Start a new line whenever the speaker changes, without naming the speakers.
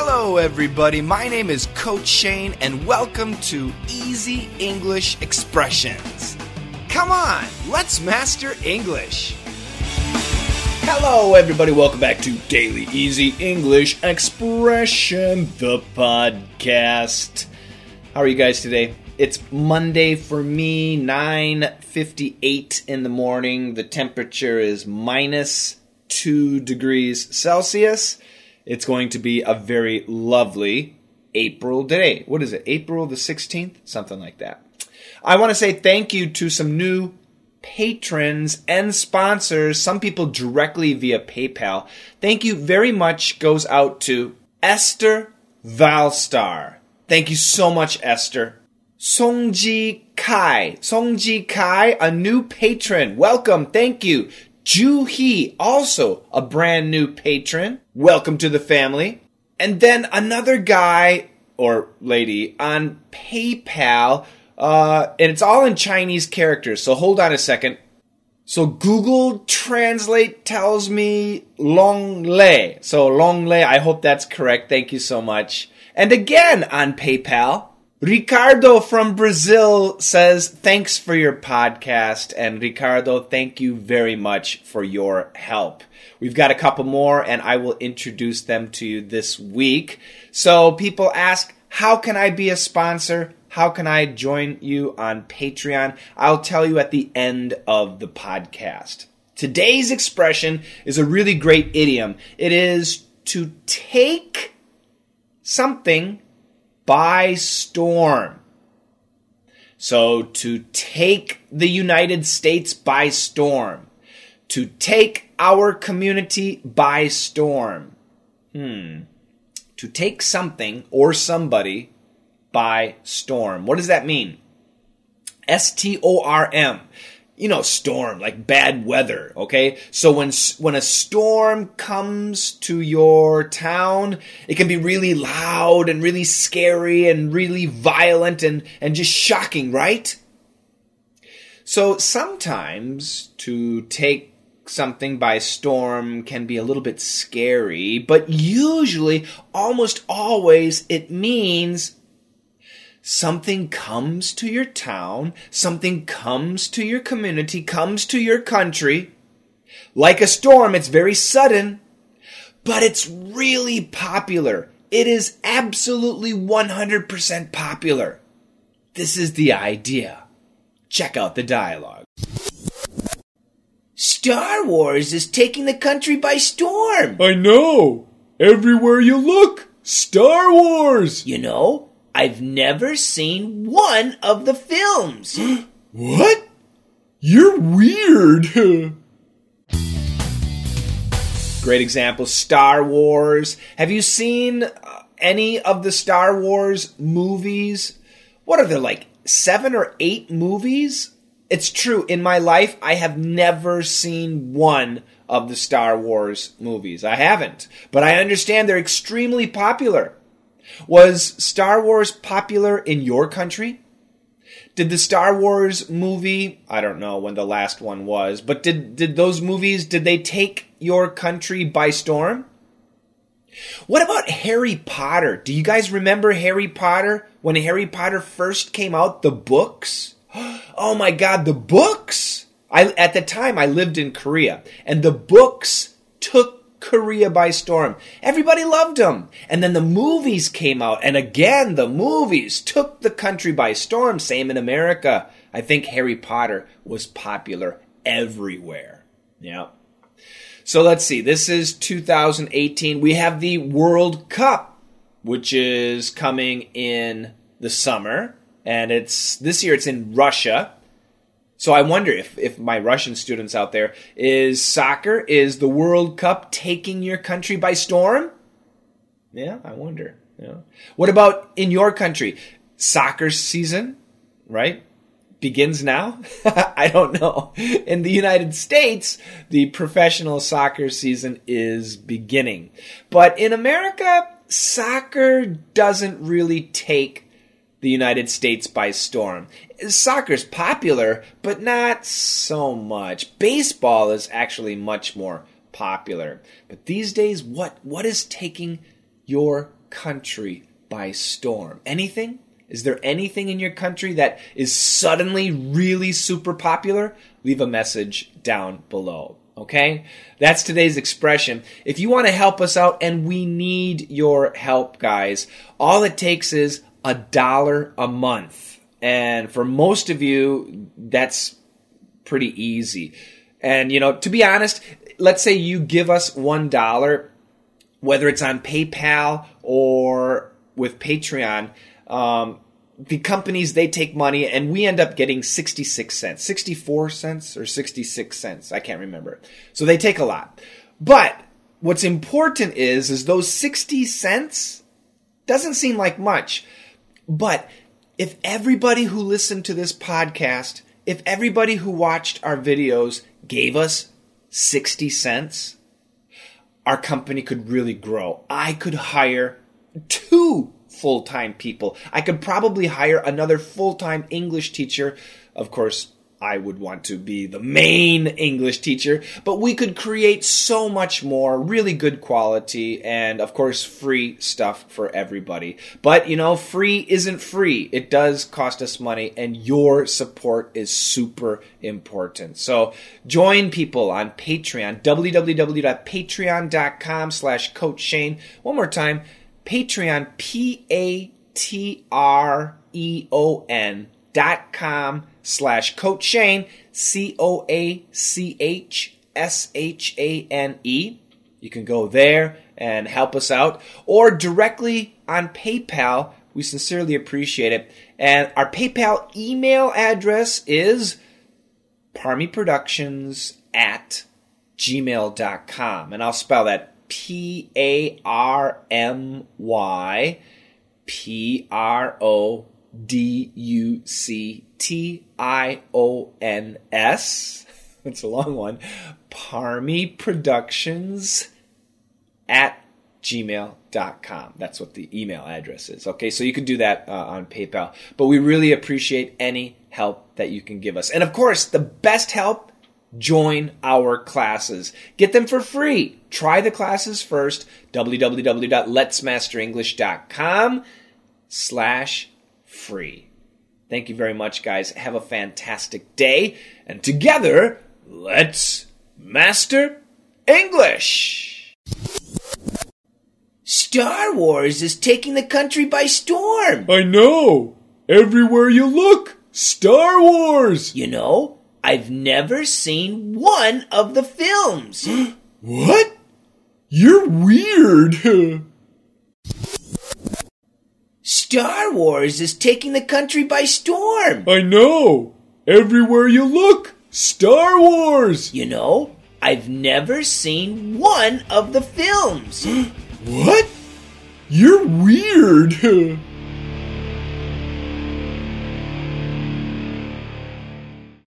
Hello, everybody. My name is Coach Shane, and welcome to Easy English Expressions. Come on, let's master English.
Hello, everybody. Welcome back to Daily Easy English Expression, the podcast. How are you guys today? It's Monday for me, 9:58 in the morning. The temperature is minus 2 degrees Celsius. It's going to be a very lovely April day. What is it? April the 16th? Something like that. I want to say thank you to some new patrons and sponsors, some people directly via PayPal. Thank you very much goes out to Esther Valstar. Thank you so much, Esther. Songji Kai. Songji Kai, a new patron. Welcome. Thank you. Ju also a brand new patron. Welcome to the family. And then another guy or lady on PayPal, uh, and it's all in Chinese characters. So hold on a second. So Google Translate tells me Long Lei. So Long Lei, I hope that's correct. Thank you so much. And again on PayPal, Ricardo from Brazil says, Thanks for your podcast. And Ricardo, thank you very much for your help. We've got a couple more, and I will introduce them to you this week. So people ask, How can I be a sponsor? How can I join you on Patreon? I'll tell you at the end of the podcast. Today's expression is a really great idiom. It is to take something by storm. So, to take the United States by storm, to take our community by storm. Hmm. To take something or somebody by storm. What does that mean? S T O R M you know, storm, like bad weather, okay? So when, when a storm comes to your town, it can be really loud and really scary and really violent and, and just shocking, right? So sometimes to take something by storm can be a little bit scary, but usually, almost always, it means something comes to your town, something comes to your community, comes to your country. Like a storm, it's very sudden, but it's really popular. It is absolutely 100% popular. This is the idea. Check out the dialogue. Star Wars is taking the country by storm.
I know. Everywhere you look, Star Wars.
You know, I've never seen one of the films.
what? You're weird.
Great example Star Wars. Have you seen uh, any of the Star Wars movies? What are there, like seven or eight movies? It's true, in my life, I have never seen one of the Star Wars movies. I haven't. But I understand they're extremely popular. Was Star Wars popular in your country? Did the Star Wars movie, I don't know when the last one was, but did did those movies did they take your country by storm? What about Harry Potter? Do you guys remember Harry Potter when Harry Potter first came out, the books? Oh my god, the books! I at the time I lived in Korea and the books took Korea by storm. Everybody loved them. And then the movies came out, and again, the movies took the country by storm. Same in America. I think Harry Potter was popular everywhere. Yeah. So let's see. This is 2018. We have the World Cup, which is coming in the summer. And it's this year it's in Russia. So I wonder if, if my Russian students out there is soccer is the World Cup taking your country by storm? Yeah, I wonder. Yeah. What about in your country? Soccer season, right? Begins now? I don't know. In the United States, the professional soccer season is beginning. But in America, soccer doesn't really take the United States by storm. Soccer's popular, but not so much. Baseball is actually much more popular. But these days, what what is taking your country by storm? Anything? Is there anything in your country that is suddenly really super popular? Leave a message down below. Okay? That's today's expression. If you want to help us out, and we need your help, guys, all it takes is a dollar a month. And for most of you, that's pretty easy. And, you know, to be honest, let's say you give us one dollar, whether it's on PayPal or with Patreon, um, the companies they take money and we end up getting 66 cents 64 cents or 66 cents i can't remember so they take a lot but what's important is is those 60 cents doesn't seem like much but if everybody who listened to this podcast if everybody who watched our videos gave us 60 cents our company could really grow i could hire two full time people. I could probably hire another full time English teacher. Of course, I would want to be the main English teacher, but we could create so much more really good quality and, of course, free stuff for everybody. But, you know, free isn't free. It does cost us money, and your support is super important. So join people on Patreon, www.patreon.com slash Coach Shane. One more time, Patreon, P A T R E O N dot com slash Coach Shane, C O A C H S H A N E. You can go there and help us out, or directly on PayPal. We sincerely appreciate it. And our PayPal email address is parmyproductions at gmail.com. And I'll spell that P A R M Y P R O D U C T I O N S. It's a long one. Parmy Productions at gmail.com. That's what the email address is. Okay, so you can do that uh, on PayPal. But we really appreciate any help that you can give us. And of course, the best help join our classes. Get them for free. Try the classes first. www.letsmasterenglish.com slash free. Thank you very much, guys. Have a fantastic day. And together, let's master English. Star Wars is taking the country by storm.
I know. Everywhere you look, Star Wars.
You know, I've never seen one of the films.
What? You're weird.
Star Wars is taking the country by storm.
I know. Everywhere you look, Star Wars.
You know, I've never seen one of the films.
What? You're weird.